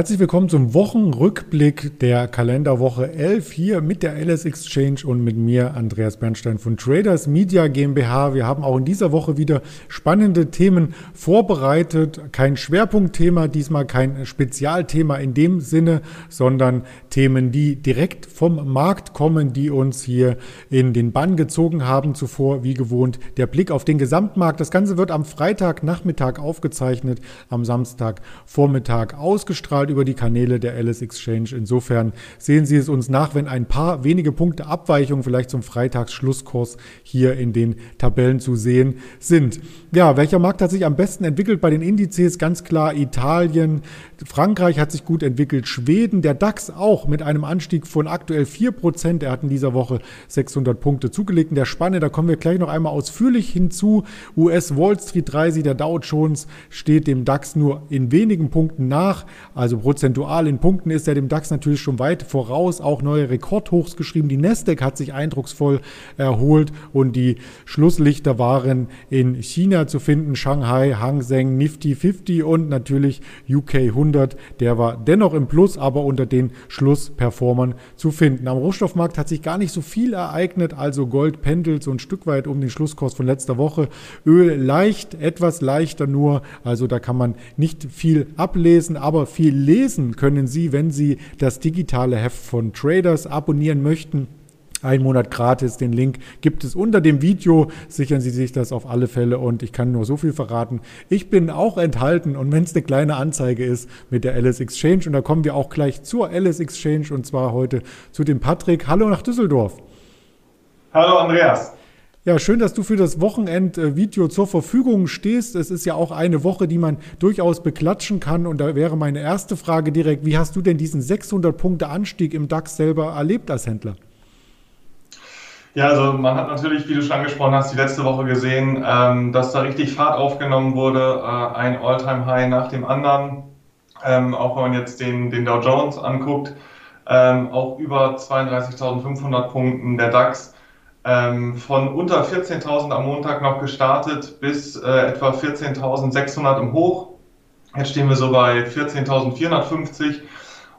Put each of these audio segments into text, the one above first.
Herzlich willkommen zum Wochenrückblick der Kalenderwoche 11 hier mit der LS Exchange und mit mir, Andreas Bernstein von Traders Media GmbH. Wir haben auch in dieser Woche wieder spannende Themen vorbereitet. Kein Schwerpunktthema, diesmal kein Spezialthema in dem Sinne, sondern Themen, die direkt vom Markt kommen, die uns hier in den Bann gezogen haben. Zuvor, wie gewohnt, der Blick auf den Gesamtmarkt. Das Ganze wird am Freitagnachmittag aufgezeichnet, am Samstagvormittag ausgestrahlt über die Kanäle der Alice Exchange. Insofern sehen Sie es uns nach, wenn ein paar wenige Punkte Abweichung vielleicht zum Freitagsschlusskurs hier in den Tabellen zu sehen sind. Ja, welcher Markt hat sich am besten entwickelt bei den Indizes? Ganz klar Italien. Frankreich hat sich gut entwickelt. Schweden, der DAX auch mit einem Anstieg von aktuell 4%. Er hat in dieser Woche 600 Punkte zugelegt. In der Spanne, da kommen wir gleich noch einmal ausführlich hinzu. US Wall Street 30, der Dow Jones steht dem DAX nur in wenigen Punkten nach. Also also prozentual in Punkten ist er dem DAX natürlich schon weit voraus, auch neue Rekordhochs geschrieben. Die Nasdaq hat sich eindrucksvoll erholt und die Schlusslichter waren in China zu finden. Shanghai, Hang Seng, Nifty 50 und natürlich UK 100. Der war dennoch im Plus, aber unter den Schlussperformern zu finden. Am Rohstoffmarkt hat sich gar nicht so viel ereignet, also Gold pendelt so ein Stück weit um den Schlusskurs von letzter Woche. Öl leicht, etwas leichter nur, also da kann man nicht viel ablesen, aber viel lesen können Sie, wenn Sie das digitale Heft von Traders abonnieren möchten. Ein Monat gratis. Den Link gibt es unter dem Video. Sichern Sie sich das auf alle Fälle. Und ich kann nur so viel verraten. Ich bin auch enthalten. Und wenn es eine kleine Anzeige ist mit der Alice Exchange. Und da kommen wir auch gleich zur Alice Exchange. Und zwar heute zu dem Patrick. Hallo nach Düsseldorf. Hallo Andreas. Ja, schön, dass du für das Wochenend-Video zur Verfügung stehst. Es ist ja auch eine Woche, die man durchaus beklatschen kann. Und da wäre meine erste Frage direkt, wie hast du denn diesen 600-Punkte-Anstieg im DAX selber erlebt als Händler? Ja, also man hat natürlich, wie du schon angesprochen hast, die letzte Woche gesehen, ähm, dass da richtig Fahrt aufgenommen wurde, äh, ein All-Time-High nach dem anderen. Ähm, auch wenn man jetzt den, den Dow Jones anguckt, ähm, auch über 32.500 Punkten der DAX ähm, von unter 14.000 am Montag noch gestartet bis äh, etwa 14.600 im Hoch. Jetzt stehen wir so bei 14.450.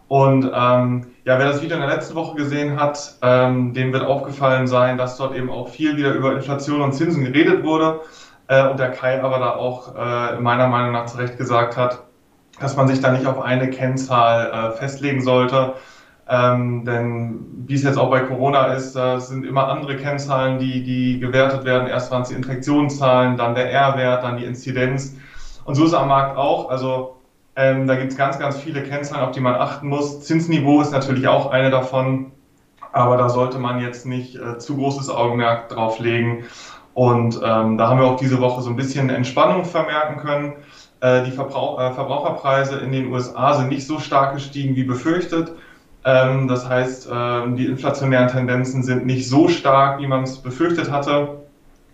Und ähm, ja, wer das Video in der letzten Woche gesehen hat, ähm, dem wird aufgefallen sein, dass dort eben auch viel wieder über Inflation und Zinsen geredet wurde. Äh, und der Kai aber da auch äh, meiner Meinung nach zu Recht gesagt hat, dass man sich da nicht auf eine Kennzahl äh, festlegen sollte, ähm, denn wie es jetzt auch bei Corona ist, äh, sind immer andere Kennzahlen, die, die gewertet werden. Erst waren es die Infektionszahlen, dann der R-Wert, dann die Inzidenz. Und so ist es am Markt auch. Also ähm, da gibt es ganz, ganz viele Kennzahlen, auf die man achten muss. Zinsniveau ist natürlich auch eine davon. Aber da sollte man jetzt nicht äh, zu großes Augenmerk drauf legen. Und ähm, da haben wir auch diese Woche so ein bisschen Entspannung vermerken können. Äh, die Verbrauch äh, Verbraucherpreise in den USA sind nicht so stark gestiegen wie befürchtet. Ähm, das heißt, ähm, die inflationären Tendenzen sind nicht so stark, wie man es befürchtet hatte.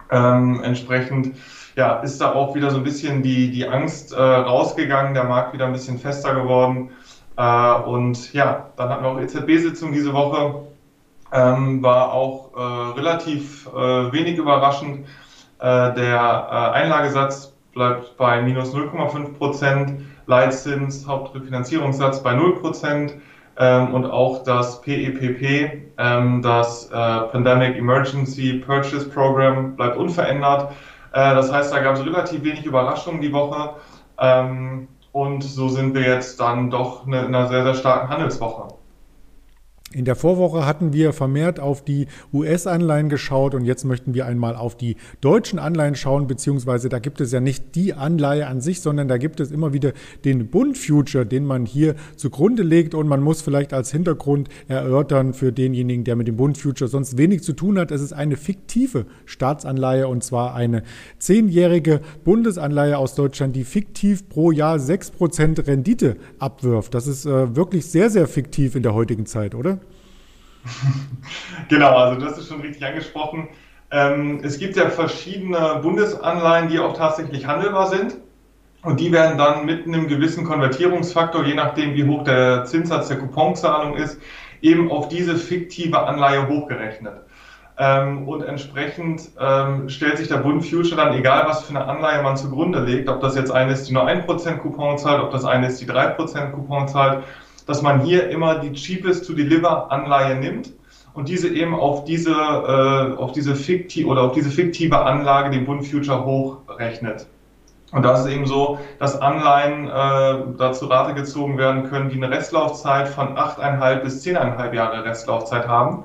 Ähm, entsprechend ja, ist da auch wieder so ein bisschen die, die Angst äh, rausgegangen, der Markt wieder ein bisschen fester geworden. Äh, und ja, dann hatten wir auch EZB-Sitzung diese Woche. War auch äh, relativ wenig überraschend. Der Einlagesatz bleibt bei minus 0,5 Prozent, Leitzins, Hauptrefinanzierungssatz bei 0 Prozent ähm, und auch das PEPP, ähm, das äh, Pandemic Emergency Purchase Program, bleibt unverändert. Äh, das heißt, da gab es relativ wenig Überraschungen die Woche. Ähm, und so sind wir jetzt dann doch in einer sehr, sehr starken Handelswoche. In der Vorwoche hatten wir vermehrt auf die US-Anleihen geschaut und jetzt möchten wir einmal auf die deutschen Anleihen schauen, beziehungsweise da gibt es ja nicht die Anleihe an sich, sondern da gibt es immer wieder den Bund-Future, den man hier zugrunde legt und man muss vielleicht als Hintergrund erörtern für denjenigen, der mit dem Bund-Future sonst wenig zu tun hat. Es ist eine fiktive Staatsanleihe und zwar eine zehnjährige Bundesanleihe aus Deutschland, die fiktiv pro Jahr 6% Rendite abwirft. Das ist äh, wirklich sehr, sehr fiktiv in der heutigen Zeit, oder? genau, also das ist schon richtig angesprochen. Ähm, es gibt ja verschiedene Bundesanleihen, die auch tatsächlich handelbar sind. Und die werden dann mit einem gewissen Konvertierungsfaktor, je nachdem wie hoch der Zinssatz der Couponzahlung ist, eben auf diese fiktive Anleihe hochgerechnet. Ähm, und entsprechend ähm, stellt sich der Bund Future dann, egal was für eine Anleihe man zugrunde legt, ob das jetzt eine ist, die nur 1% Coupon zahlt, ob das eine ist, die 3% Coupon zahlt, dass man hier immer die cheapest to deliver Anleihe nimmt und diese eben auf diese, äh, auf diese fiktive oder auf diese fiktive Anlage den Bund Future hochrechnet. Und das ist eben so, dass Anleihen äh, dazu Rate gezogen werden können, die eine Restlaufzeit von 8,5 bis 10,5 Jahre Restlaufzeit haben.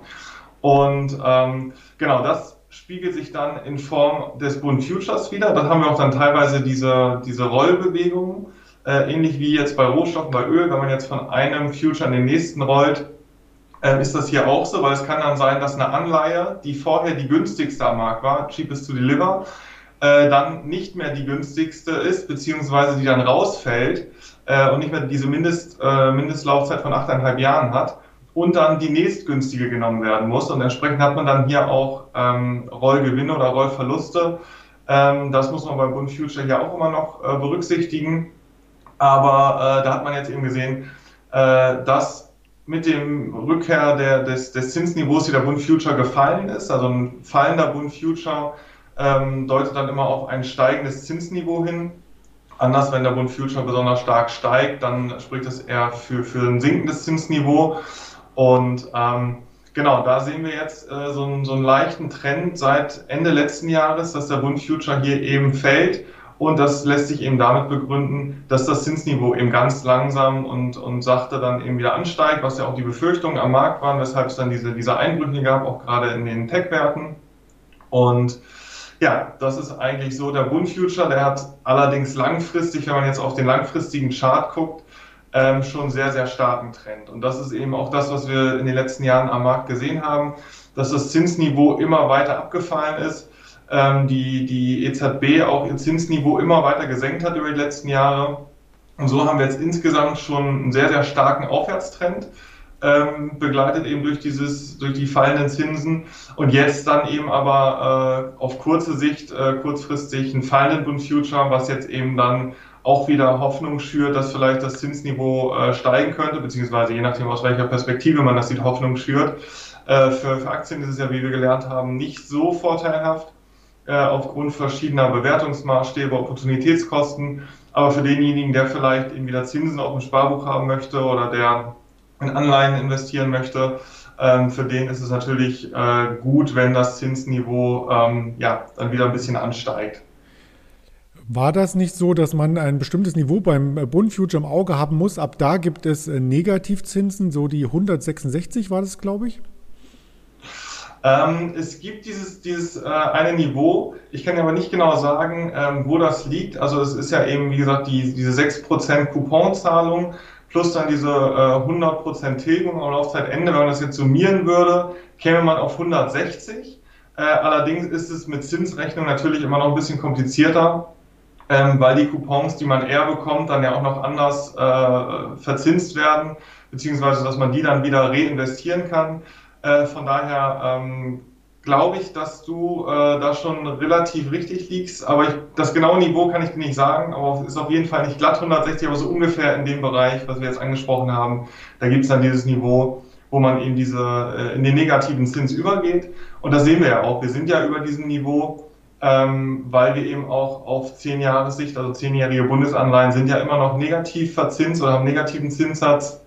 Und ähm, genau, das spiegelt sich dann in Form des Bund Futures wieder. Dann haben wir auch dann teilweise diese, diese Rollbewegungen, äh, ähnlich wie jetzt bei Rohstoffen, bei Öl. Wenn man jetzt von einem Future in den nächsten rollt, äh, ist das hier auch so, weil es kann dann sein, dass eine Anleihe, die vorher die günstigste am Markt war, cheapest to deliver, äh, dann nicht mehr die günstigste ist, beziehungsweise die dann rausfällt äh, und nicht mehr diese Mindest, äh, Mindestlaufzeit von 8,5 Jahren hat und dann die nächstgünstige genommen werden muss. Und entsprechend hat man dann hier auch ähm, Rollgewinne oder Rollverluste. Ähm, das muss man beim Bund Future hier auch immer noch äh, berücksichtigen. Aber äh, da hat man jetzt eben gesehen, äh, dass mit dem Rückkehr der, des, des Zinsniveaus, die der Bund Future gefallen ist, also ein fallender Bund Future, ähm, deutet dann immer auf ein steigendes Zinsniveau hin. Anders, wenn der Bund Future besonders stark steigt, dann spricht das eher für, für ein sinkendes Zinsniveau. Und ähm, genau, da sehen wir jetzt äh, so, einen, so einen leichten Trend seit Ende letzten Jahres, dass der Bund Future hier eben fällt. Und das lässt sich eben damit begründen, dass das Zinsniveau eben ganz langsam und, und sachte dann eben wieder ansteigt, was ja auch die Befürchtungen am Markt waren, weshalb es dann diese, diese Einbrüche gab, auch gerade in den Tech-Werten. Und ja, das ist eigentlich so der Bund Future. Der hat allerdings langfristig, wenn man jetzt auf den langfristigen Chart guckt, ähm, schon sehr, sehr starken Trend. Und das ist eben auch das, was wir in den letzten Jahren am Markt gesehen haben, dass das Zinsniveau immer weiter abgefallen ist, ähm, die, die EZB auch ihr Zinsniveau immer weiter gesenkt hat über die letzten Jahre. Und so haben wir jetzt insgesamt schon einen sehr, sehr starken Aufwärtstrend ähm, begleitet eben durch dieses, durch die fallenden Zinsen und jetzt dann eben aber äh, auf kurze Sicht, äh, kurzfristig einen fallenden Bund Future, was jetzt eben dann auch wieder Hoffnung schürt, dass vielleicht das Zinsniveau äh, steigen könnte, beziehungsweise je nachdem aus welcher Perspektive man das sieht, Hoffnung schürt. Äh, für, für Aktien ist es ja, wie wir gelernt haben, nicht so vorteilhaft äh, aufgrund verschiedener Bewertungsmaßstäbe, Opportunitätskosten. Aber für denjenigen, der vielleicht eben wieder Zinsen auf dem Sparbuch haben möchte oder der in Anleihen investieren möchte, ähm, für den ist es natürlich äh, gut, wenn das Zinsniveau ähm, ja, dann wieder ein bisschen ansteigt. War das nicht so, dass man ein bestimmtes Niveau beim Bund Future im Auge haben muss? Ab da gibt es äh, Negativzinsen, so die 166 war das, glaube ich? Ähm, es gibt dieses, dieses äh, eine Niveau, ich kann aber nicht genau sagen, ähm, wo das liegt. Also es ist ja eben, wie gesagt, die, diese 6% Couponzahlung plus dann diese äh, 100% Tilgung am Laufzeitende, wenn man das jetzt summieren würde, käme man auf 160. Äh, allerdings ist es mit Zinsrechnung natürlich immer noch ein bisschen komplizierter, ähm, weil die Coupons, die man eher bekommt, dann ja auch noch anders äh, verzinst werden, beziehungsweise dass man die dann wieder reinvestieren kann. Äh, von daher ähm, glaube ich, dass du äh, da schon relativ richtig liegst. Aber ich, das genaue Niveau kann ich dir nicht sagen, aber es ist auf jeden Fall nicht glatt 160, aber so ungefähr in dem Bereich, was wir jetzt angesprochen haben. Da gibt es dann dieses Niveau, wo man eben diese äh, in den negativen Zins übergeht. Und das sehen wir ja auch. Wir sind ja über diesem Niveau, ähm, weil wir eben auch auf zehn Jahre Sicht, also zehnjährige Bundesanleihen sind ja immer noch negativ verzinst oder haben negativen Zinssatz.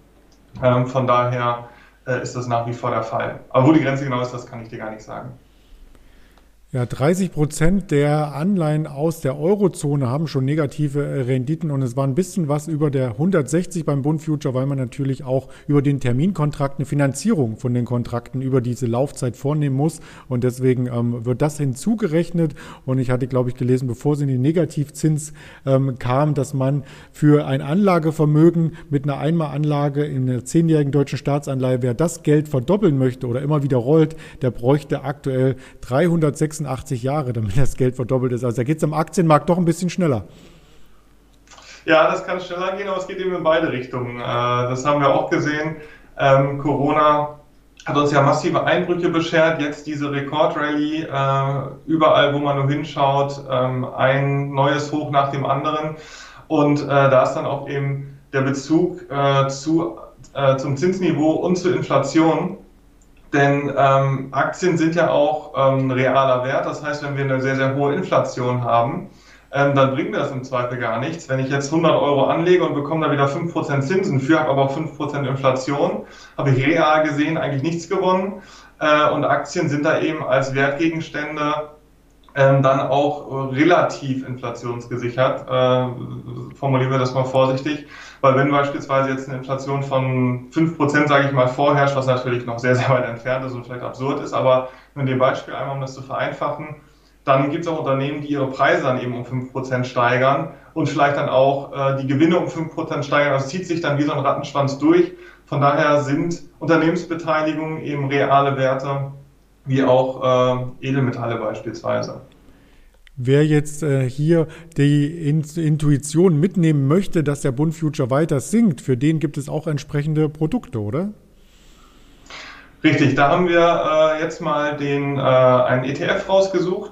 Ähm, von daher ist das nach wie vor der Fall. Aber wo die Grenze genau ist, das kann ich dir gar nicht sagen. Ja, 30 Prozent der Anleihen aus der Eurozone haben schon negative äh, Renditen und es war ein bisschen was über der 160 beim Bund Future, weil man natürlich auch über den Terminkontrakt eine Finanzierung von den Kontrakten über diese Laufzeit vornehmen muss und deswegen ähm, wird das hinzugerechnet und ich hatte, glaube ich, gelesen, bevor sie in den Negativzins ähm, kam, dass man für ein Anlagevermögen mit einer Einmalanlage in einer zehnjährigen deutschen Staatsanleihe, wer das Geld verdoppeln möchte oder immer wieder rollt, der bräuchte aktuell 386 86 Jahre, damit das Geld verdoppelt ist. Also da geht es am Aktienmarkt doch ein bisschen schneller. Ja, das kann schneller gehen, aber es geht eben in beide Richtungen. Äh, das haben wir auch gesehen. Ähm, Corona hat uns ja massive Einbrüche beschert. Jetzt diese Rekordrallye, äh, überall, wo man nur hinschaut, ähm, ein neues Hoch nach dem anderen. Und äh, da ist dann auch eben der Bezug zu, zum Zinsniveau und zur Inflation Denn ähm, Aktien sind ja auch ähm, realer Wert. Das heißt, wenn wir eine sehr, sehr hohe Inflation haben, ähm, dann bringt mir das im Zweifel gar nichts. Wenn ich jetzt 100 Euro anlege und bekomme da wieder 5% Zinsen für, habe aber auch 5% Inflation, habe ich real gesehen eigentlich nichts gewonnen. Äh, und Aktien sind da eben als Wertgegenstände ähm, dann auch relativ inflationsgesichert. Äh, formulieren wir das mal vorsichtig. Weil wenn beispielsweise jetzt eine Inflation von 5%, sage ich mal, vorherrscht, was natürlich noch sehr, sehr weit entfernt ist und vielleicht absurd ist, aber in dem Beispiel einmal, um das zu vereinfachen, dann gibt es auch Unternehmen, die ihre Preise dann eben um 5% steigern und vielleicht dann auch äh, die Gewinne um 5% steigern. Das zieht sich dann wie so ein Rattenschwanz durch. Von daher sind Unternehmensbeteiligungen eben reale Werte, wie auch äh, Edelmetalle beispielsweise. Wer jetzt äh, hier die Intuition mitnehmen möchte, dass der Bund Future weiter sinkt, für den gibt es auch entsprechende Produkte, oder? Richtig, da haben wir äh, jetzt mal den, äh, einen ETF rausgesucht,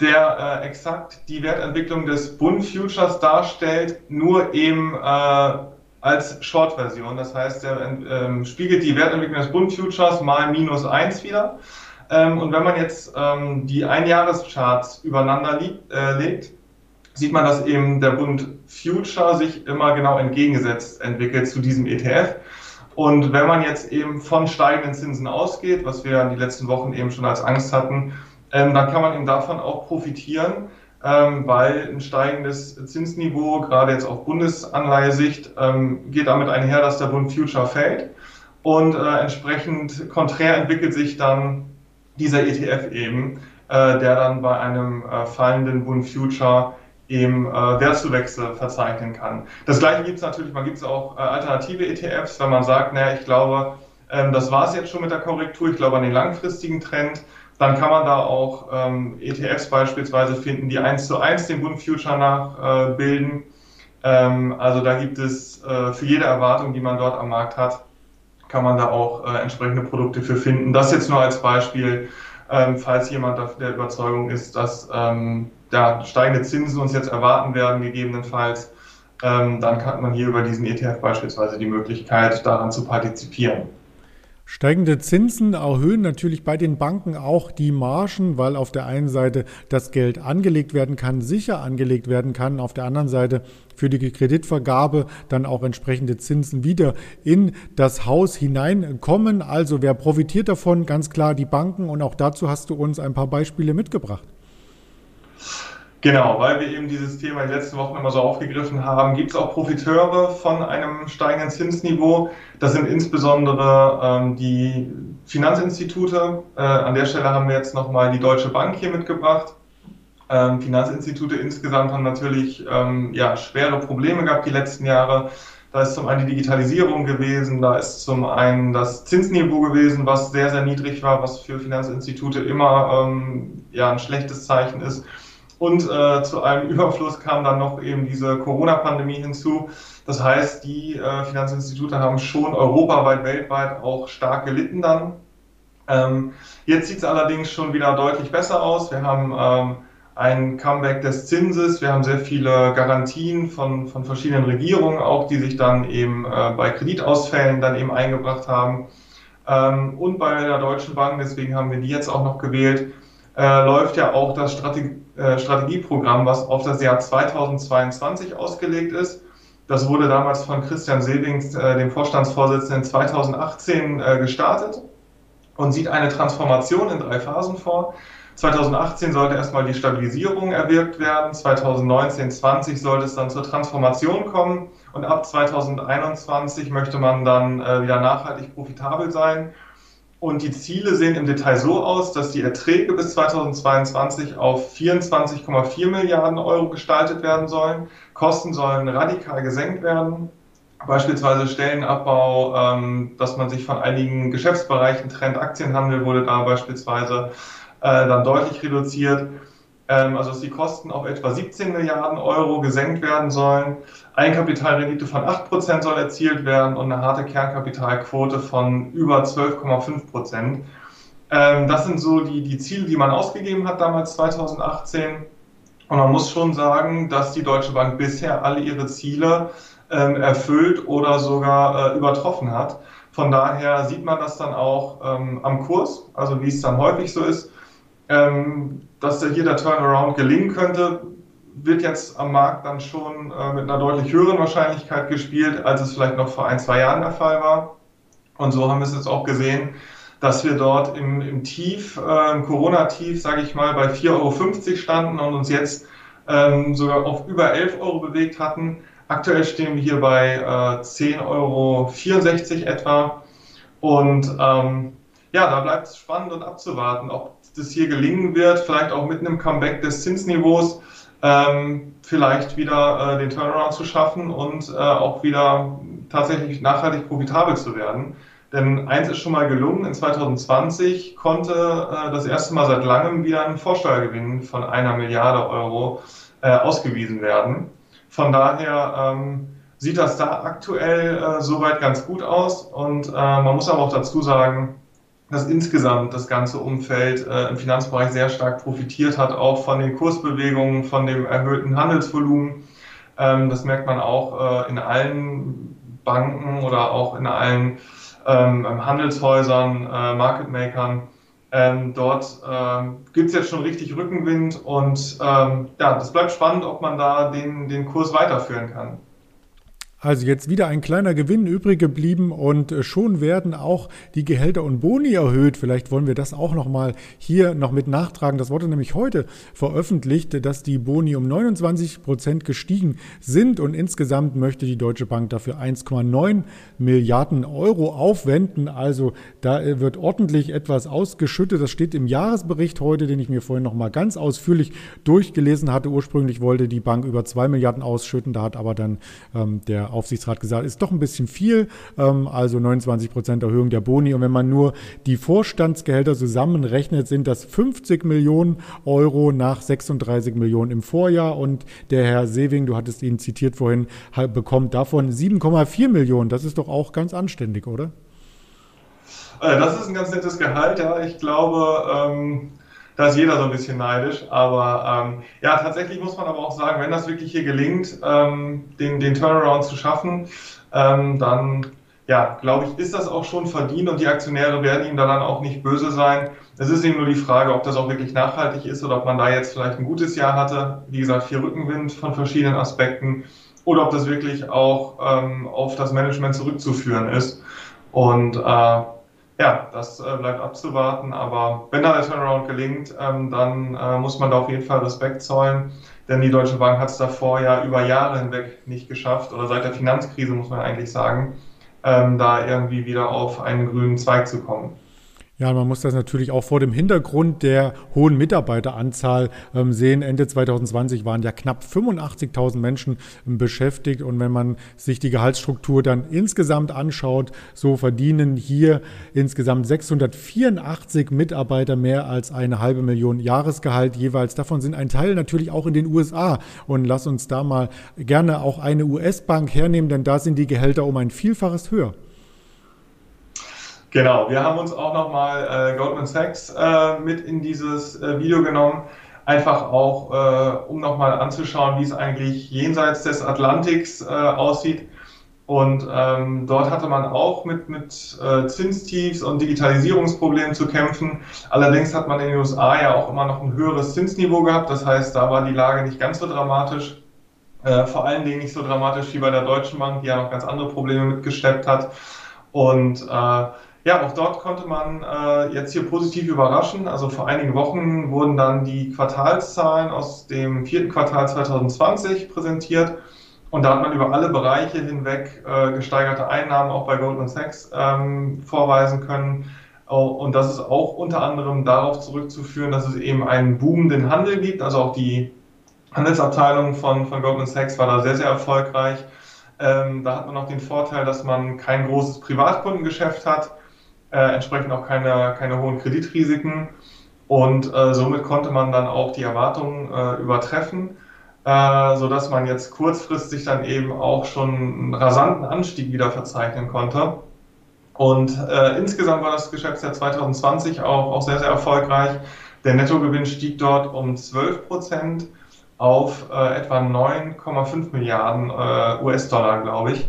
der äh, exakt die Wertentwicklung des Bund Futures darstellt, nur eben äh, als Short-Version. Das heißt, er ähm, spiegelt die Wertentwicklung des Bund Futures mal minus 1 wieder. Ähm, und wenn man jetzt ähm, die Einjahrescharts übereinander liegt, äh, legt, sieht man, dass eben der Bund Future sich immer genau entgegengesetzt entwickelt zu diesem ETF. Und wenn man jetzt eben von steigenden Zinsen ausgeht, was wir in den letzten Wochen eben schon als Angst hatten, ähm, dann kann man eben davon auch profitieren, ähm, weil ein steigendes Zinsniveau, gerade jetzt auf Bundesanleihesicht, ähm, geht damit einher, dass der Bund Future fällt. Und äh, entsprechend konträr entwickelt sich dann dieser ETF eben, äh, der dann bei einem äh, fallenden Bund Future eben äh, Wertzuwächse verzeichnen kann. Das gleiche gibt es natürlich, man gibt es auch äh, alternative ETFs, wenn man sagt, naja, ich glaube, ähm, das war es jetzt schon mit der Korrektur, ich glaube an den langfristigen Trend, dann kann man da auch ähm, ETFs beispielsweise finden, die eins zu eins den Bund Future nachbilden. Äh, ähm, also da gibt es äh, für jede Erwartung, die man dort am Markt hat, kann man da auch äh, entsprechende Produkte für finden. Das jetzt nur als Beispiel, ähm, falls jemand der Überzeugung ist, dass ähm, ja, steigende Zinsen uns jetzt erwarten werden, gegebenenfalls, ähm, dann hat man hier über diesen ETF beispielsweise die Möglichkeit, daran zu partizipieren. Steigende Zinsen erhöhen natürlich bei den Banken auch die Margen, weil auf der einen Seite das Geld angelegt werden kann, sicher angelegt werden kann, auf der anderen Seite für die Kreditvergabe dann auch entsprechende Zinsen wieder in das Haus hineinkommen. Also wer profitiert davon? Ganz klar die Banken und auch dazu hast du uns ein paar Beispiele mitgebracht. Genau, weil wir eben dieses Thema in den letzten Wochen immer so aufgegriffen haben, gibt es auch Profiteure von einem steigenden Zinsniveau. Das sind insbesondere ähm, die Finanzinstitute. Äh, an der Stelle haben wir jetzt nochmal die Deutsche Bank hier mitgebracht. Ähm, Finanzinstitute insgesamt haben natürlich ähm, ja, schwere Probleme gehabt die letzten Jahre. Da ist zum einen die Digitalisierung gewesen, da ist zum einen das Zinsniveau gewesen, was sehr, sehr niedrig war, was für Finanzinstitute immer ähm, ja, ein schlechtes Zeichen ist. Und äh, zu einem Überfluss kam dann noch eben diese Corona-Pandemie hinzu. Das heißt, die äh, Finanzinstitute haben schon europaweit, weltweit auch stark gelitten dann. Ähm, jetzt sieht es allerdings schon wieder deutlich besser aus. Wir haben ähm, ein Comeback des Zinses. Wir haben sehr viele Garantien von, von verschiedenen Regierungen auch, die sich dann eben äh, bei Kreditausfällen dann eben eingebracht haben. Ähm, und bei der Deutschen Bank, deswegen haben wir die jetzt auch noch gewählt, äh, läuft ja auch das Strategie, äh, Strategieprogramm, was auf das Jahr 2022 ausgelegt ist. Das wurde damals von Christian Sebings, äh, dem Vorstandsvorsitzenden, 2018 äh, gestartet und sieht eine Transformation in drei Phasen vor. 2018 sollte erstmal die Stabilisierung erwirkt werden, 2019, 20 sollte es dann zur Transformation kommen und ab 2021 möchte man dann äh, wieder nachhaltig profitabel sein und die Ziele sehen im Detail so aus, dass die Erträge bis 2022 auf 24,4 Milliarden Euro gestaltet werden sollen. Kosten sollen radikal gesenkt werden. Beispielsweise Stellenabbau, ähm, dass man sich von einigen Geschäftsbereichen trennt. Aktienhandel wurde da beispielsweise äh, dann deutlich reduziert. Ähm, also dass die Kosten auf etwa 17 Milliarden Euro gesenkt werden sollen. Eigenkapitalrendite von 8% soll erzielt werden und eine harte Kernkapitalquote von über 12,5%. Ähm, das sind so die, die Ziele, die man ausgegeben hat damals 2018. Und man muss schon sagen, dass die Deutsche Bank bisher alle ihre Ziele ähm, erfüllt oder sogar äh, übertroffen hat. Von daher sieht man das dann auch ähm, am Kurs, also wie es dann häufig so ist. Ähm, dass hier der Turnaround gelingen könnte, wird jetzt am Markt dann schon äh, mit einer deutlich höheren Wahrscheinlichkeit gespielt, als es vielleicht noch vor ein, zwei Jahren der Fall war. Und so haben wir es jetzt auch gesehen, dass wir dort im, im Tief, äh, im Corona-Tief, sage ich mal, bei 4,50 Euro standen und uns jetzt ähm, sogar auf über 11 Euro bewegt hatten. Aktuell stehen wir hier bei äh, 10,64 Euro etwa. Und ähm, ja, da bleibt es spannend und abzuwarten, ob das hier gelingen wird, vielleicht auch mit einem Comeback des Zinsniveaus, ähm, vielleicht wieder äh, den Turnaround zu schaffen und äh, auch wieder tatsächlich nachhaltig profitabel zu werden. Denn eins ist schon mal gelungen, in 2020 konnte äh, das erste Mal seit langem wieder ein Vorsteuergewinn von einer Milliarde Euro äh, ausgewiesen werden. Von daher ähm, sieht das da aktuell äh, soweit ganz gut aus. Und äh, man muss aber auch dazu sagen, dass insgesamt das ganze Umfeld äh, im Finanzbereich sehr stark profitiert hat, auch von den Kursbewegungen, von dem erhöhten Handelsvolumen. Ähm, das merkt man auch äh, in allen Banken oder auch in allen ähm, Handelshäusern, äh, Market Makern. Ähm, dort äh, gibt es jetzt schon richtig Rückenwind und ähm, ja, das bleibt spannend, ob man da den, den Kurs weiterführen kann. Also jetzt wieder ein kleiner Gewinn übrig geblieben und äh, schon werden auch die Gehälter und Boni erhöht. Vielleicht wollen wir das auch noch mal hier noch mit nachtragen. Das wurde nämlich heute veröffentlicht, dass die Boni um 29 Prozent gestiegen sind und insgesamt möchte die Deutsche Bank dafür 1,9 Milliarden Euro aufwenden. Also da äh, wird ordentlich etwas ausgeschüttet. Das steht im Jahresbericht heute, den ich mir vorhin noch mal ganz ausführlich durchgelesen hatte. Ursprünglich wollte die Bank über 2 Milliarden ausschütten. Da hat aber dann ähm, der Aufsichtsrat gesagt, ist doch ein bisschen viel, ähm, also 29 Prozent Erhöhung der Boni. Und wenn man nur die Vorstandsgehälter zusammenrechnet, sind das 50 Millionen Euro nach 36 Millionen im Vorjahr. Und der Herr Sewing, du hattest ihn zitiert vorhin, bekommt davon 7,4 Millionen. Das ist doch auch ganz anständig, oder? Äh, das ist ein ganz nettes Gehalt, ja. Ich glaube, ähm, da ist jeder so ein bisschen neidisch. Aber ähm, ja, tatsächlich muss man aber auch sagen, wenn das wirklich hier gelingt, ähm, den, den Turnaround zu schaffen, ähm, dann ja, glaube ich, ist das auch schon verdient und die Aktionäre werden ihm da dann auch nicht böse sein. Es ist eben nur die Frage, ob das auch wirklich nachhaltig ist oder ob man da jetzt vielleicht ein gutes Jahr hatte. Wie gesagt, viel Rückenwind von verschiedenen Aspekten oder ob das wirklich auch ähm, auf das Management zurückzuführen ist. Und äh, ja, das äh, bleibt abzuwarten, aber wenn da der Turnaround gelingt, ähm, dann äh, muss man da auf jeden Fall Respekt zollen, denn die Deutsche Bank hat es davor ja über Jahre hinweg nicht geschafft, oder seit der Finanzkrise muss man eigentlich sagen, ähm, da irgendwie wieder auf einen grünen Zweig zu kommen. Ja, man muss das natürlich auch vor dem Hintergrund der hohen Mitarbeiteranzahl ähm, sehen. Ende 2020 waren ja knapp 85.000 Menschen ähm, beschäftigt. Und wenn man sich die Gehaltsstruktur dann insgesamt anschaut, so verdienen hier insgesamt 684 Mitarbeiter mehr als eine halbe Million Jahresgehalt jeweils. Davon sind ein Teil natürlich auch in den USA. Und lass uns da mal gerne auch eine US-Bank hernehmen, denn da sind die Gehälter um ein Vielfaches höher. Genau, wir haben uns auch nochmal äh, Goldman Sachs äh, mit in dieses äh, Video genommen, einfach auch, äh, um nochmal anzuschauen, wie es eigentlich jenseits des Atlantiks äh, aussieht. Und ähm, dort hatte man auch mit, mit äh, Zinstiefs und Digitalisierungsproblemen zu kämpfen. Allerdings hat man in den USA ja auch immer noch ein höheres Zinsniveau gehabt. Das heißt, da war die Lage nicht ganz so dramatisch. Vor allen Dingen nicht so dramatisch wie bei der Deutschen Bank, die ja noch ganz andere Probleme mitgesteppt hat. Und äh, ja, auch dort konnte man äh, jetzt hier positiv überraschen. Also vor einigen Wochen wurden dann die Quartalszahlen aus dem vierten Quartal 2020 präsentiert. Und da hat man über alle Bereiche hinweg äh, gesteigerte Einnahmen auch bei Goldman Sachs ähm, vorweisen können. Und das ist auch unter anderem darauf zurückzuführen, dass es eben einen boomenden Handel gibt. Also auch die Handelsabteilung von, von Goldman Sachs war da sehr, sehr erfolgreich. Ähm, da hat man auch den Vorteil, dass man kein großes Privatkundengeschäft hat äh, entsprechend auch keine, keine hohen Kreditrisiken. Und äh, somit konnte man dann auch die Erwartungen äh, übertreffen, äh, sodass man jetzt kurzfristig dann eben auch schon einen rasanten Anstieg wieder verzeichnen konnte. Und äh, insgesamt war das Geschäftsjahr 2020 auch, auch sehr, sehr erfolgreich. Der Nettogewinn stieg dort um 12 Prozent auf äh, etwa 9,5 Milliarden äh, US-Dollar, glaube ich.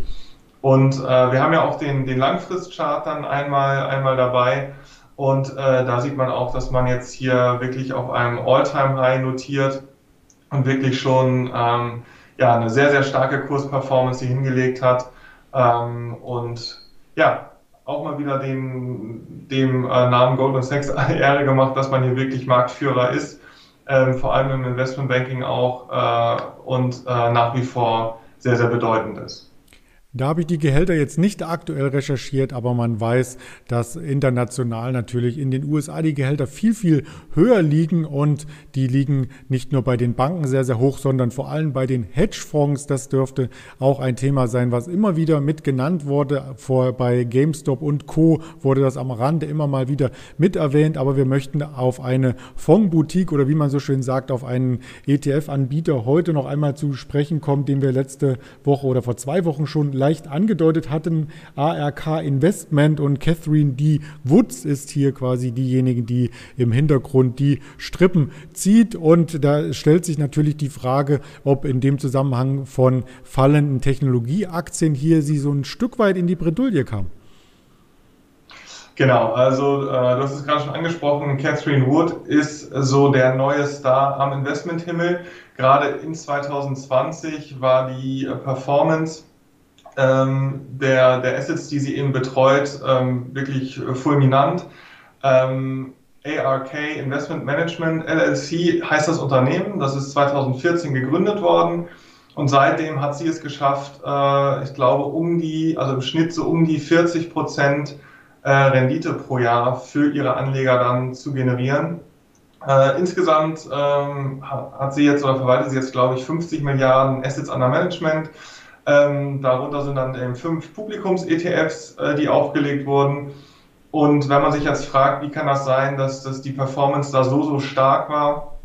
Und äh, wir haben ja auch den, den Langfristchart dann einmal, einmal dabei. Und äh, da sieht man auch, dass man jetzt hier wirklich auf einem All-Time-High notiert und wirklich schon ähm, ja, eine sehr, sehr starke Kursperformance hier hingelegt hat. Ähm, und ja, auch mal wieder dem, dem äh, Namen Goldman Sachs Ehre gemacht, dass man hier wirklich Marktführer ist, ähm, vor allem im Investmentbanking auch äh, und äh, nach wie vor sehr, sehr bedeutend ist. Da habe ich die Gehälter jetzt nicht aktuell recherchiert, aber man weiß, dass international natürlich in den USA die Gehälter viel, viel höher liegen und die liegen nicht nur bei den Banken sehr, sehr hoch, sondern vor allem bei den Hedgefonds. Das dürfte auch ein Thema sein, was immer wieder mit genannt wurde. Vor, bei GameStop und Co. wurde das am Rande immer mal wieder mit erwähnt, aber wir möchten auf eine Fondsboutique oder wie man so schön sagt, auf einen ETF-Anbieter heute noch einmal zu sprechen kommen, den wir letzte Woche oder vor zwei Wochen schon leicht angedeutet hatten, ARK Investment und Catherine D. Woods ist hier quasi diejenige, die im Hintergrund die Strippen zieht. Und da stellt sich natürlich die Frage, ob in dem Zusammenhang von fallenden Technologieaktien hier sie so ein Stück weit in die Bredouille kam. Genau, also äh, du hast es gerade schon angesprochen, Catherine Wood ist so der neue Star am Investmenthimmel. Gerade in 2020 war die Performance ähm, der, der Assets, die sie eben betreut, ähm, wirklich fulminant. Ähm, ARK Investment Management LLC heißt das Unternehmen. Das ist 2014 gegründet worden. Und seitdem hat sie es geschafft, äh, ich glaube, um die, also im Schnitt so um die 40 Prozent äh, Rendite pro Jahr für ihre Anleger dann zu generieren. Äh, insgesamt ähm, hat sie jetzt oder verwaltet sie jetzt, glaube ich, 50 Milliarden Assets under Management. Ähm, darunter sind dann eben fünf Publikums-ETFs, äh, die aufgelegt wurden. Und wenn man sich jetzt fragt, wie kann das sein, dass, dass die Performance da so, so stark war,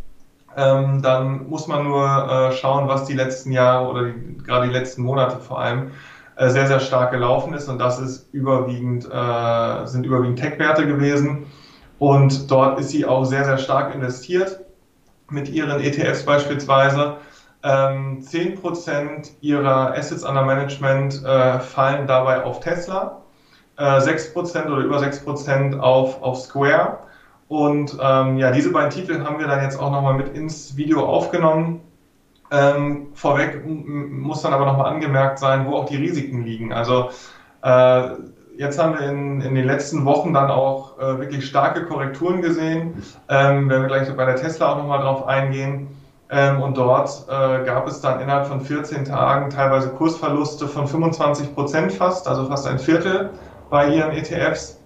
ähm, dann muss man nur äh, schauen, was die letzten Jahre oder die, gerade die letzten Monate vor allem äh, sehr, sehr stark gelaufen ist. Und das ist überwiegend, äh, sind überwiegend Tech-Werte gewesen. Und dort ist sie auch sehr, sehr stark investiert mit ihren ETFs beispielsweise. Ähm, 10% ihrer Assets under Management äh, fallen dabei auf Tesla, äh, 6% oder über 6% auf, auf Square. Und ähm, ja, diese beiden Titel haben wir dann jetzt auch nochmal mit ins Video aufgenommen. Ähm, vorweg muss dann aber nochmal angemerkt sein, wo auch die Risiken liegen. Also äh, jetzt haben wir in, in den letzten Wochen dann auch äh, wirklich starke Korrekturen gesehen. Ähm, werden wir gleich bei der Tesla auch nochmal drauf eingehen. Ähm, und dort äh, gab es dann innerhalb von 14 Tagen teilweise Kursverluste von 25 Prozent fast, also fast ein Viertel bei ihren ETFs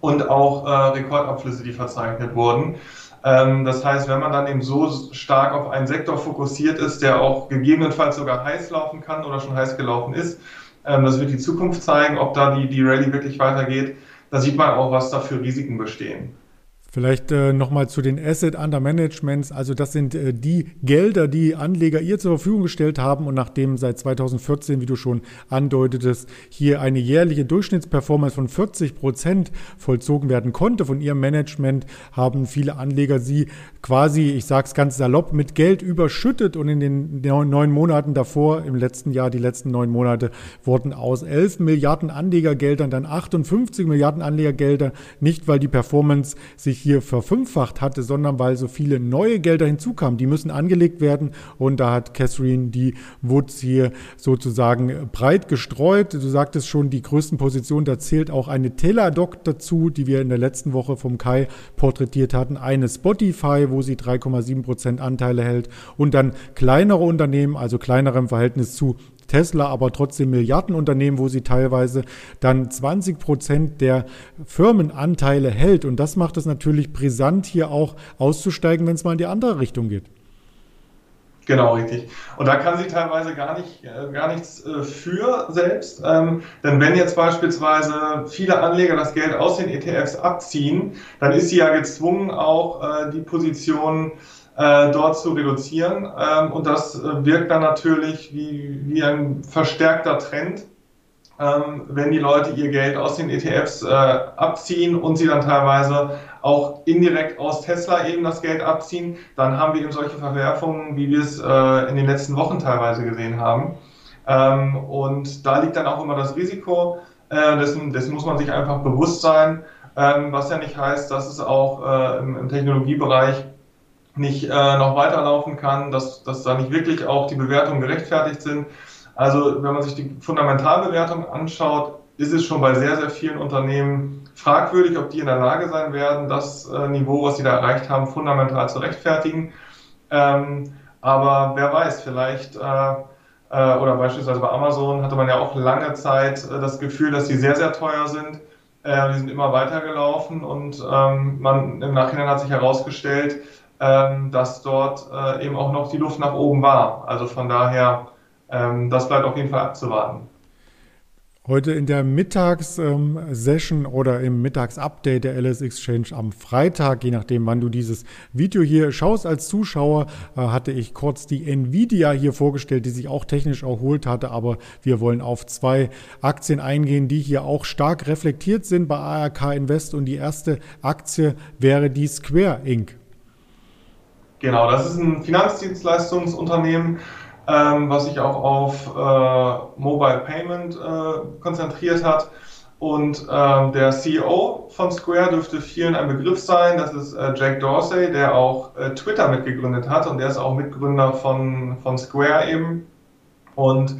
und auch äh, Rekordabflüsse, die verzeichnet wurden. Ähm, das heißt, wenn man dann eben so stark auf einen Sektor fokussiert ist, der auch gegebenenfalls sogar heiß laufen kann oder schon heiß gelaufen ist, ähm, das wird die Zukunft zeigen, ob da die, die Rallye wirklich weitergeht. Da sieht man auch, was da für Risiken bestehen. Vielleicht äh, nochmal zu den Asset Under Managements. Also das sind äh, die Gelder, die Anleger ihr zur Verfügung gestellt haben und nachdem seit 2014, wie du schon andeutetest, hier eine jährliche Durchschnittsperformance von 40 Prozent vollzogen werden konnte von ihrem Management, haben viele Anleger sie quasi, ich sage es ganz salopp, mit Geld überschüttet und in den neun Monaten davor, im letzten Jahr, die letzten neun Monate, wurden aus 11 Milliarden Anlegergeldern dann 58 Milliarden Anlegergelder, nicht weil die Performance sich sich hier verfünffacht hatte, sondern weil so viele neue Gelder hinzukamen. Die müssen angelegt werden und da hat Catherine die Woods hier sozusagen breit gestreut. Du sagtest schon, die größten Positionen, da zählt auch eine Teladoc dazu, die wir in der letzten Woche vom Kai porträtiert hatten, eine Spotify, wo sie 3,7 Prozent Anteile hält und dann kleinere Unternehmen, also kleinere im Verhältnis zu Tesla aber trotzdem Milliardenunternehmen, wo sie teilweise dann 20 Prozent der Firmenanteile hält. Und das macht es natürlich brisant, hier auch auszusteigen, wenn es mal in die andere Richtung geht. Genau, richtig. Und da kann sie teilweise gar, nicht, äh, gar nichts äh, für selbst. Ähm, denn wenn jetzt beispielsweise viele Anleger das Geld aus den ETFs abziehen, dann ist sie ja gezwungen, auch äh, die Position äh, dort zu reduzieren. Ähm, und das äh, wirkt dann natürlich wie, wie ein verstärkter Trend, ähm, wenn die Leute ihr Geld aus den ETFs äh, abziehen und sie dann teilweise auch indirekt aus Tesla eben das Geld abziehen, dann haben wir eben solche Verwerfungen, wie wir es äh, in den letzten Wochen teilweise gesehen haben. Ähm, und da liegt dann auch immer das Risiko. Äh, dessen, dessen muss man sich einfach bewusst sein, ähm, was ja nicht heißt, dass es auch äh, im, im, Technologiebereich nicht äh, noch weiterlaufen kann, dass, dass da nicht wirklich auch die Bewertungen gerechtfertigt sind. Also wenn man sich die Fundamentalbewertung anschaut, ist es schon bei sehr, sehr vielen Unternehmen fragwürdig, ob die in der Lage sein werden, das äh, Niveau, was sie da erreicht haben, fundamental zu rechtfertigen. Ähm, aber wer weiß, vielleicht, äh, äh, oder beispielsweise bei Amazon hatte man ja auch lange Zeit äh, das Gefühl, dass die sehr, sehr teuer sind. Äh, die sind immer weitergelaufen und ähm, man im Nachhinein hat sich herausgestellt, ähm, dass dort äh, eben auch noch die Luft nach oben war. Also von daher, ähm, das bleibt auf jeden Fall abzuwarten. Heute in der Mittagssession ähm, oder im Mittagsupdate der LS Exchange am Freitag, je nachdem, wann du dieses Video hier schaust als Zuschauer, äh, hatte ich kurz die Nvidia hier vorgestellt, die sich auch technisch erholt hatte, aber wir wollen auf zwei Aktien eingehen, die hier auch stark reflektiert sind bei ARK Invest und die erste Aktie wäre die Square Inc. Genau, das ist ein Finanzdienstleistungsunternehmen, ähm, was sich auch auf äh, Mobile Payment äh, konzentriert hat. Und ähm, der CEO von Square dürfte vielen ein Begriff sein. Das ist äh, Jack Dorsey, der auch äh, Twitter mitgegründet hat und der ist auch Mitgründer von, von Square eben. Und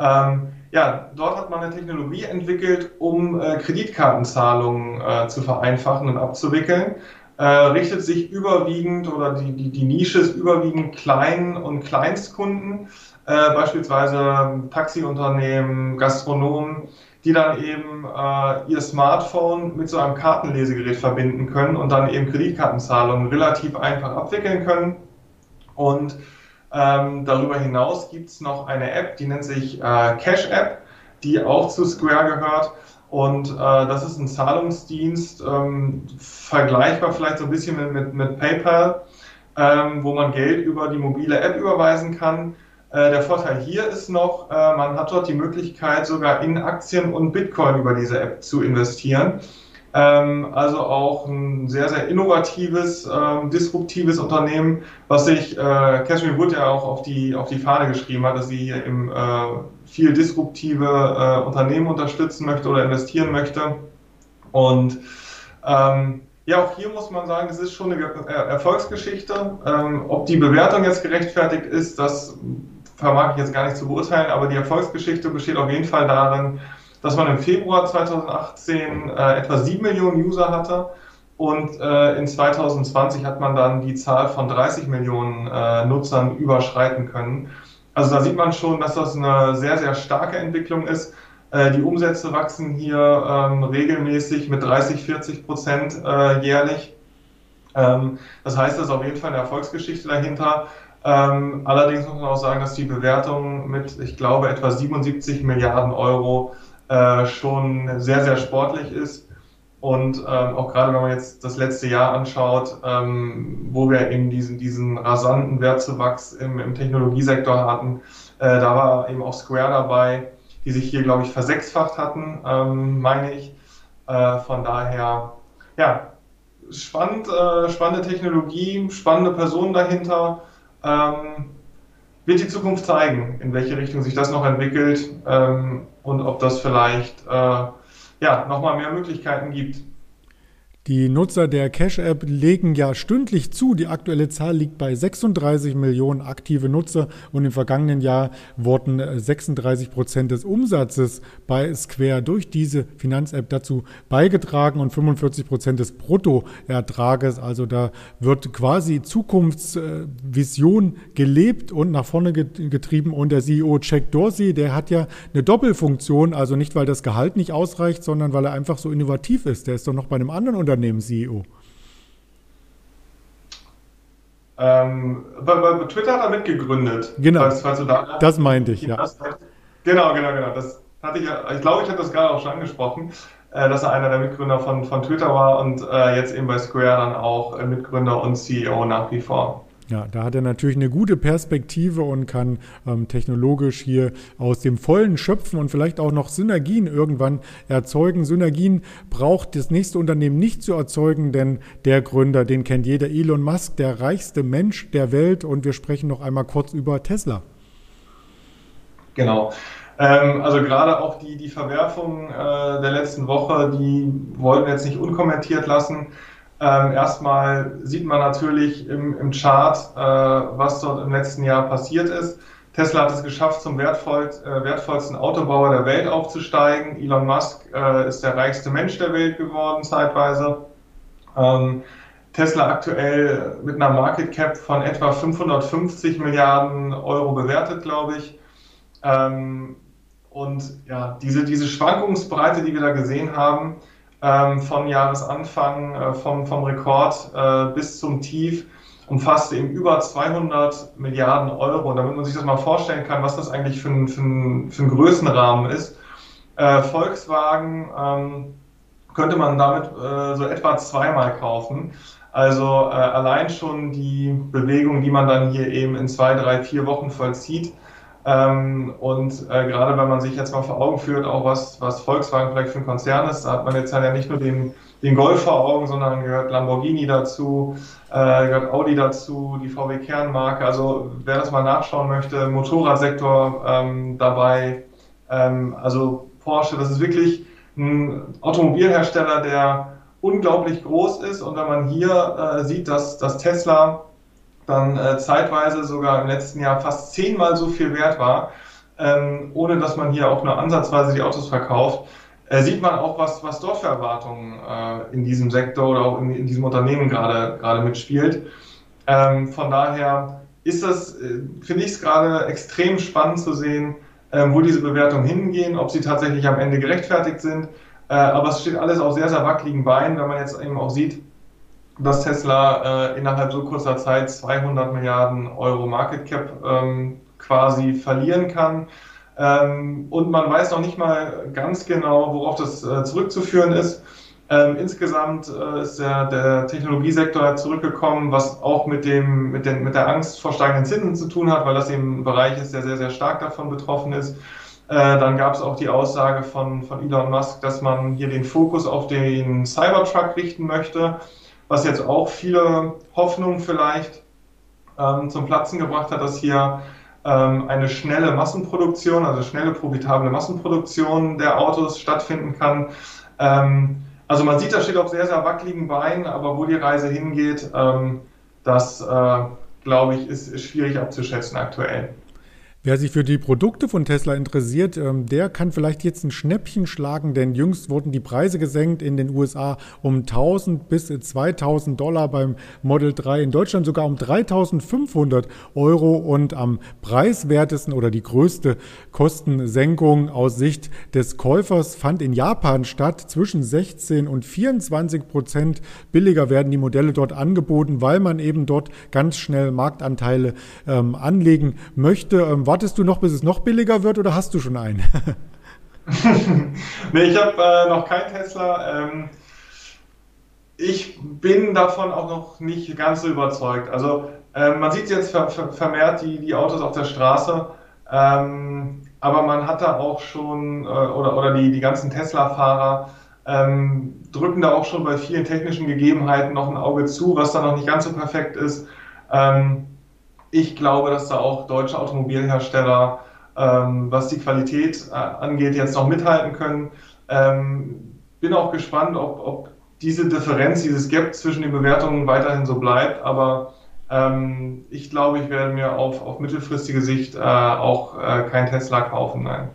ähm, ja, dort hat man eine Technologie entwickelt, um äh, Kreditkartenzahlungen äh, zu vereinfachen und abzuwickeln äh, richtet sich überwiegend oder die, die, die Nische ist überwiegend Klein- und Kleinstkunden, äh, beispielsweise Taxiunternehmen, Gastronomen, die dann eben äh, ihr Smartphone mit so einem Kartenlesegerät verbinden können und dann eben Kreditkartenzahlungen relativ einfach abwickeln können. Und ähm, darüber hinaus gibt es noch eine App, die nennt sich äh, Cash App, die auch zu Square gehört und äh, das ist ein Zahlungsdienst, ähm, vergleichbar vielleicht so ein bisschen mit, mit, mit PayPal, ähm, wo man Geld über die mobile App überweisen kann. Äh, der Vorteil hier ist noch, äh, man hat dort die Möglichkeit, sogar in Aktien und Bitcoin über diese App zu investieren. Ähm, also auch ein sehr, sehr innovatives, ähm, disruptives Unternehmen, was sich äh, Catherine Wood ja auch auf die, auf die Fahne geschrieben hat, dass sie hier im äh, viel disruptive äh, Unternehmen unterstützen möchte oder investieren möchte. Und ähm, ja, auch hier muss man sagen, es ist schon eine Erfolgsgeschichte. Ähm, ob die Bewertung jetzt gerechtfertigt ist, das vermag ich jetzt gar nicht zu beurteilen, aber die Erfolgsgeschichte besteht auf jeden Fall darin, dass man im Februar 2018 äh, etwa 7 Millionen User hatte und äh, in 2020 hat man dann die Zahl von 30 Millionen äh, Nutzern überschreiten können. Also da sieht man schon, dass das eine sehr, sehr starke Entwicklung ist. Äh, die Umsätze wachsen hier ähm, regelmäßig mit 30, 40 Prozent äh, jährlich. Ähm, das heißt, das ist auf jeden Fall eine Erfolgsgeschichte dahinter. Ähm, allerdings muss man auch sagen, dass die Bewertung mit, ich glaube, etwa 77 Milliarden Euro äh, schon sehr, sehr sportlich ist. Und ähm, auch gerade wenn man jetzt das letzte Jahr anschaut, ähm, wo wir eben diesen, diesen rasanten Wertzuwachs im, im Technologiesektor hatten, äh, da war eben auch Square dabei, die sich hier, glaube ich, versechsfacht hatten, ähm, meine ich. Äh, von daher, ja, spannend, äh, spannende Technologie, spannende Personen dahinter. Ähm, wird die Zukunft zeigen, in welche Richtung sich das noch entwickelt ähm, und ob das vielleicht äh, ja, nochmal mehr Möglichkeiten gibt. Die Nutzer der Cash-App legen ja stündlich zu. Die aktuelle Zahl liegt bei 36 Millionen aktive Nutzer und im vergangenen Jahr wurden 36 Prozent des Umsatzes bei Square durch diese Finanz-App dazu beigetragen und 45 Prozent des Bruttoertrages. Also da wird quasi Zukunftsvision gelebt und nach vorne getrieben. Und der CEO Jack Dorsey, der hat ja eine Doppelfunktion, also nicht, weil das Gehalt nicht ausreicht, sondern weil er einfach so innovativ ist. Der ist doch noch bei einem anderen Unternehmen Unternehmen-CEO? Ähm, bei, bei, Twitter hat er mitgegründet. Genau. Falls, falls da das meinte ich, ja. genau, genau, genau. Das hatte ich, ich glaube, ich hatte das gerade auch schon angesprochen, äh, dass er einer der Mitgründer von, von Twitter war und äh, jetzt eben bei Square dann auch äh, Mitgründer und CEO nach wie vor. Ja, da hat er natürlich eine gute Perspektive und kann ähm, technologisch hier aus dem Vollen schöpfen und vielleicht auch noch Synergien irgendwann erzeugen. Synergien braucht das nächste Unternehmen nicht zu erzeugen, denn der Gründer, den kennt jeder, Elon Musk, der reichste Mensch der Welt. Und wir sprechen noch einmal kurz über Tesla. Genau. Ähm, also gerade auch die, die Verwerfung äh, der letzten Woche, die wollten wir jetzt nicht unkommentiert lassen. Ähm, erstmal sieht man natürlich im, im Chart, äh, was dort im letzten Jahr passiert ist. Tesla hat es geschafft, zum wertvoll, äh, wertvollsten Autobauer der Welt aufzusteigen. Elon Musk äh, ist der reichste Mensch der Welt geworden zeitweise. Ähm, Tesla aktuell mit einer Market Cap von etwa 550 Milliarden Euro bewertet, glaube ich. Ähm, und ja, diese, diese Schwankungsbreite, die wir da gesehen haben, ähm, von Jahresanfang, äh, vom, vom Rekord äh, bis zum Tief, umfasste eben über 200 Milliarden Euro. Und damit man sich das mal vorstellen kann, was das eigentlich für ein, für ein, für ein Größenrahmen ist. Äh, Volkswagen ähm, könnte man damit äh, so etwa zweimal kaufen. Also äh, allein schon die Bewegung, die man dann hier eben in zwei, drei, vier Wochen vollzieht. Ähm, und äh, gerade wenn man sich jetzt mal vor Augen führt, auch was, was Volkswagen vielleicht für ein Konzern ist, da hat man jetzt ja nicht nur den, den Golf vor Augen, sondern gehört Lamborghini dazu, äh, gehört Audi dazu, die VW Kernmarke. Also wer das mal nachschauen möchte, Motorradsektor ähm, dabei, ähm, also Porsche, das ist wirklich ein Automobilhersteller, der unglaublich groß ist. Und wenn man hier äh, sieht, dass, dass Tesla dann äh, zeitweise sogar im letzten Jahr fast zehnmal so viel wert war, ähm, ohne dass man hier auch nur ansatzweise die Autos verkauft, äh, sieht man auch, was, was dort für Erwartungen äh, in diesem Sektor oder auch in, in diesem Unternehmen gerade, mitspielt. Ähm, von daher ist das, äh, finde ich es gerade extrem spannend zu sehen, ähm, wo diese Bewertungen hingehen, ob sie tatsächlich am Ende gerechtfertigt sind. Äh, aber es steht alles auf sehr, sehr wackeligen Beinen, wenn man jetzt eben auch sieht, dass Tesla äh, innerhalb so kurzer Zeit 200 Milliarden Euro Market Cap ähm, quasi verlieren kann. Ähm, und man weiß noch nicht mal ganz genau, worauf das äh, zurückzuführen ist. Ähm, insgesamt äh, ist der, der Technologiesektor zurückgekommen, was auch mit, dem, mit, den, mit der Angst vor steigenden Zinsen zu tun hat, weil das eben ein Bereich ist, der sehr, sehr stark davon betroffen ist. Äh, dann gab es auch die Aussage von, von Elon Musk, dass man hier den Fokus auf den Cybertruck richten möchte, was jetzt auch viele Hoffnungen vielleicht ähm, zum Platzen gebracht hat, dass hier ähm, eine schnelle Massenproduktion, also schnelle profitable Massenproduktion der Autos stattfinden kann. Ähm, also man sieht, da steht auf sehr, sehr wackeligen Beinen, aber wo die Reise hingeht, ähm, das, äh, glaube ich, ist, ist schwierig abzuschätzen aktuell. Wer sich für die Produkte von Tesla interessiert, ähm, der kann vielleicht jetzt ein Schnäppchen schlagen, denn jüngst wurden die Preise gesenkt in den USA um 1000 bis 2000 Dollar beim Model 3, in Deutschland sogar um 3500 Euro und am preiswertesten oder die größte Kostensenkung aus Sicht des Käufers fand in Japan statt. Zwischen 16 und 24 Prozent billiger werden die Modelle dort angeboten, weil man eben dort ganz schnell Marktanteile ähm, anlegen möchte. Ähm, wartest du noch, bis es noch billiger wird oder hast du schon einen? nee, ich habe äh, noch keinen Tesla. Ähm, ich bin davon auch noch nicht ganz so überzeugt. Also äh, man sieht jetzt ver ver vermehrt die, die Autos auf der Straße, ähm, aber man hat da auch schon, äh, oder, oder die, die ganzen Tesla-Fahrer ähm, drücken da auch schon bei vielen technischen Gegebenheiten noch ein Auge zu, was da noch nicht ganz so perfekt ist. Ähm, ich glaube, dass da auch deutsche Automobilhersteller, ähm, was die Qualität äh, angeht, jetzt noch mithalten können. Ähm, bin auch gespannt, ob, ob, diese Differenz, dieses Gap zwischen den Bewertungen weiterhin so bleibt. Aber ähm, ich glaube, ich werde mir auf, auf mittelfristige Sicht äh, auch äh, kein Tesla kaufen. Nein.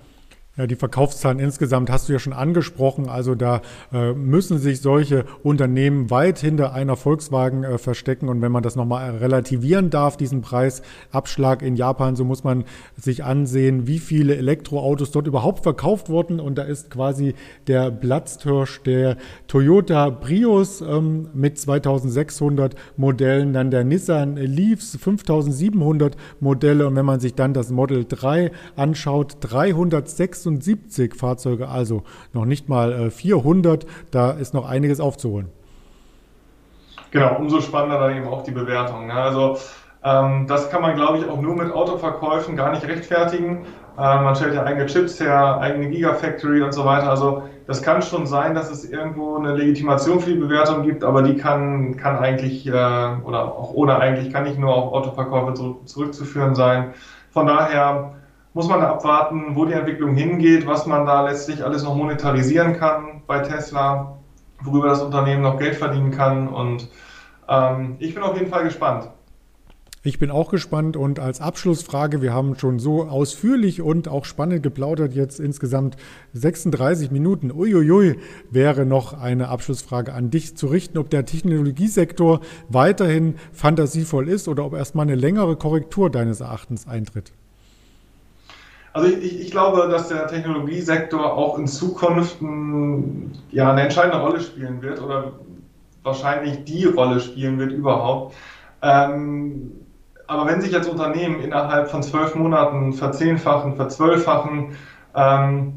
Ja, die Verkaufszahlen insgesamt hast du ja schon angesprochen. Also da äh, müssen sich solche Unternehmen weit hinter einer Volkswagen äh, verstecken. Und wenn man das nochmal relativieren darf, diesen Preisabschlag in Japan, so muss man sich ansehen, wie viele Elektroautos dort überhaupt verkauft wurden. Und da ist quasi der Platzhirsch der Toyota Prius ähm, mit 2600 Modellen, dann der Nissan Leafs 5700 Modelle. Und wenn man sich dann das Model 3 anschaut, 306 76 Fahrzeuge, also noch nicht mal 400. Äh, da ist noch einiges aufzuholen. Genau, umso spannender dann eben auch die Bewertung. Ne? Also ähm, das kann man, glaube ich, auch nur mit Autoverkäufen gar nicht rechtfertigen. Ähm, man stellt ja eigene Chips her, eigene Gigafactory und so weiter. Also das kann schon sein, dass es irgendwo eine Legitimation für die Bewertung gibt, aber die kann, kann eigentlich äh, oder auch ohne eigentlich kann nicht nur auf Autoverkäufe zurückzuführen sein. Von daher muss man abwarten, wo die Entwicklung hingeht, was man da letztlich alles noch monetarisieren kann bei Tesla, worüber das Unternehmen noch Geld verdienen kann. Und ähm, ich bin auf jeden Fall gespannt. Ich bin auch gespannt und als Abschlussfrage, wir haben schon so ausführlich und auch spannend geplaudert, jetzt insgesamt 36 Minuten. Uiuiui, wäre noch eine Abschlussfrage an dich zu richten, ob der Technologiesektor weiterhin fantasievoll ist oder ob erstmal eine längere Korrektur deines Erachtens eintritt. Also ich, ich, glaube, dass der Technologiesektor auch in Zukunft ein, ja, eine entscheidende Rolle spielen wird oder wahrscheinlich die Rolle spielen wird überhaupt. Ähm, aber wenn sich jetzt Unternehmen innerhalb von zwölf Monaten verzehnfachen, verzwölffachen, ähm,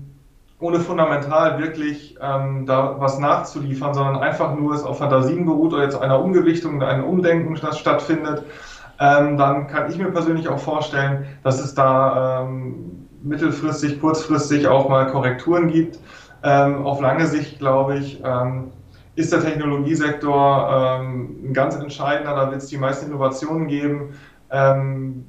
ohne fundamental wirklich ähm, da was nachzuliefern, sondern einfach nur es auf Fantasien beruht oder jetzt einer Umgewichtung, ein Umdenken stattfindet, ähm, dann kann ich mir persönlich auch vorstellen, dass es da ähm, mittelfristig, kurzfristig auch mal Korrekturen gibt. Ähm, auf lange Sicht, glaube ich, ähm, ist der Technologiesektor ähm, ein ganz entscheidender. Da wird es die meisten Innovationen geben. Ähm,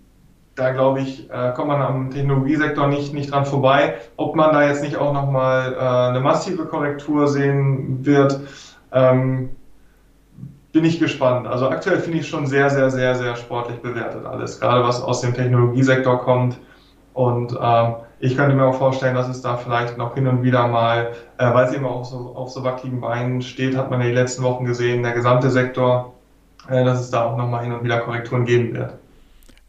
da glaube ich, äh, kommt man am Technologiesektor nicht, nicht dran vorbei. Ob man da jetzt nicht auch nochmal äh, eine massive Korrektur sehen wird, ähm, bin ich gespannt. Also aktuell finde ich schon sehr, sehr, sehr, sehr sportlich bewertet alles, gerade was aus dem Technologiesektor kommt. Und ähm, ich könnte mir auch vorstellen, dass es da vielleicht noch hin und wieder mal, äh, weil es eben auch so, auf so wackeligen Beinen steht, hat man ja die letzten Wochen gesehen, der gesamte Sektor, äh, dass es da auch nochmal hin und wieder Korrekturen geben wird.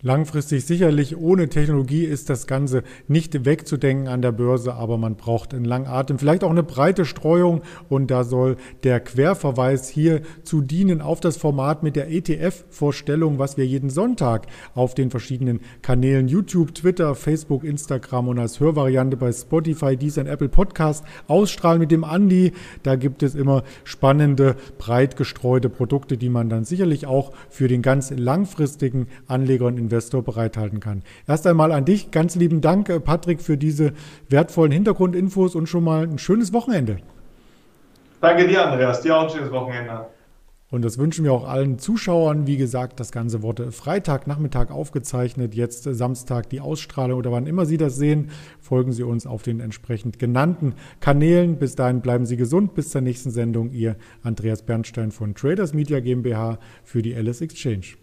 Langfristig sicherlich ohne Technologie ist das Ganze nicht wegzudenken an der Börse, aber man braucht einen langen Atem, vielleicht auch eine breite Streuung und da soll der Querverweis hier zu dienen auf das Format mit der ETF-Vorstellung, was wir jeden Sonntag auf den verschiedenen Kanälen YouTube, Twitter, Facebook, Instagram und als Hörvariante bei Spotify, Deezer und Apple Podcast ausstrahlen mit dem Andi. Da gibt es immer spannende, breit gestreute Produkte, die man dann sicherlich auch für den ganz langfristigen Anleger und Investor bereithalten kann. Erst einmal an dich ganz lieben Dank, äh, Patrick, für diese wertvollen Hintergrundinfos und schon mal ein schönes Wochenende. Danke dir, Andreas. Dir auch ein schönes Wochenende. Und das wünschen wir auch allen Zuschauern. Wie gesagt, das Ganze wurde Freitagnachmittag aufgezeichnet, jetzt Samstag die Ausstrahlung oder wann immer Sie das sehen, folgen Sie uns auf den entsprechend genannten Kanälen. Bis dahin bleiben Sie gesund. Bis zur nächsten Sendung. Ihr Andreas Bernstein von Traders Media GmbH für die Alice Exchange.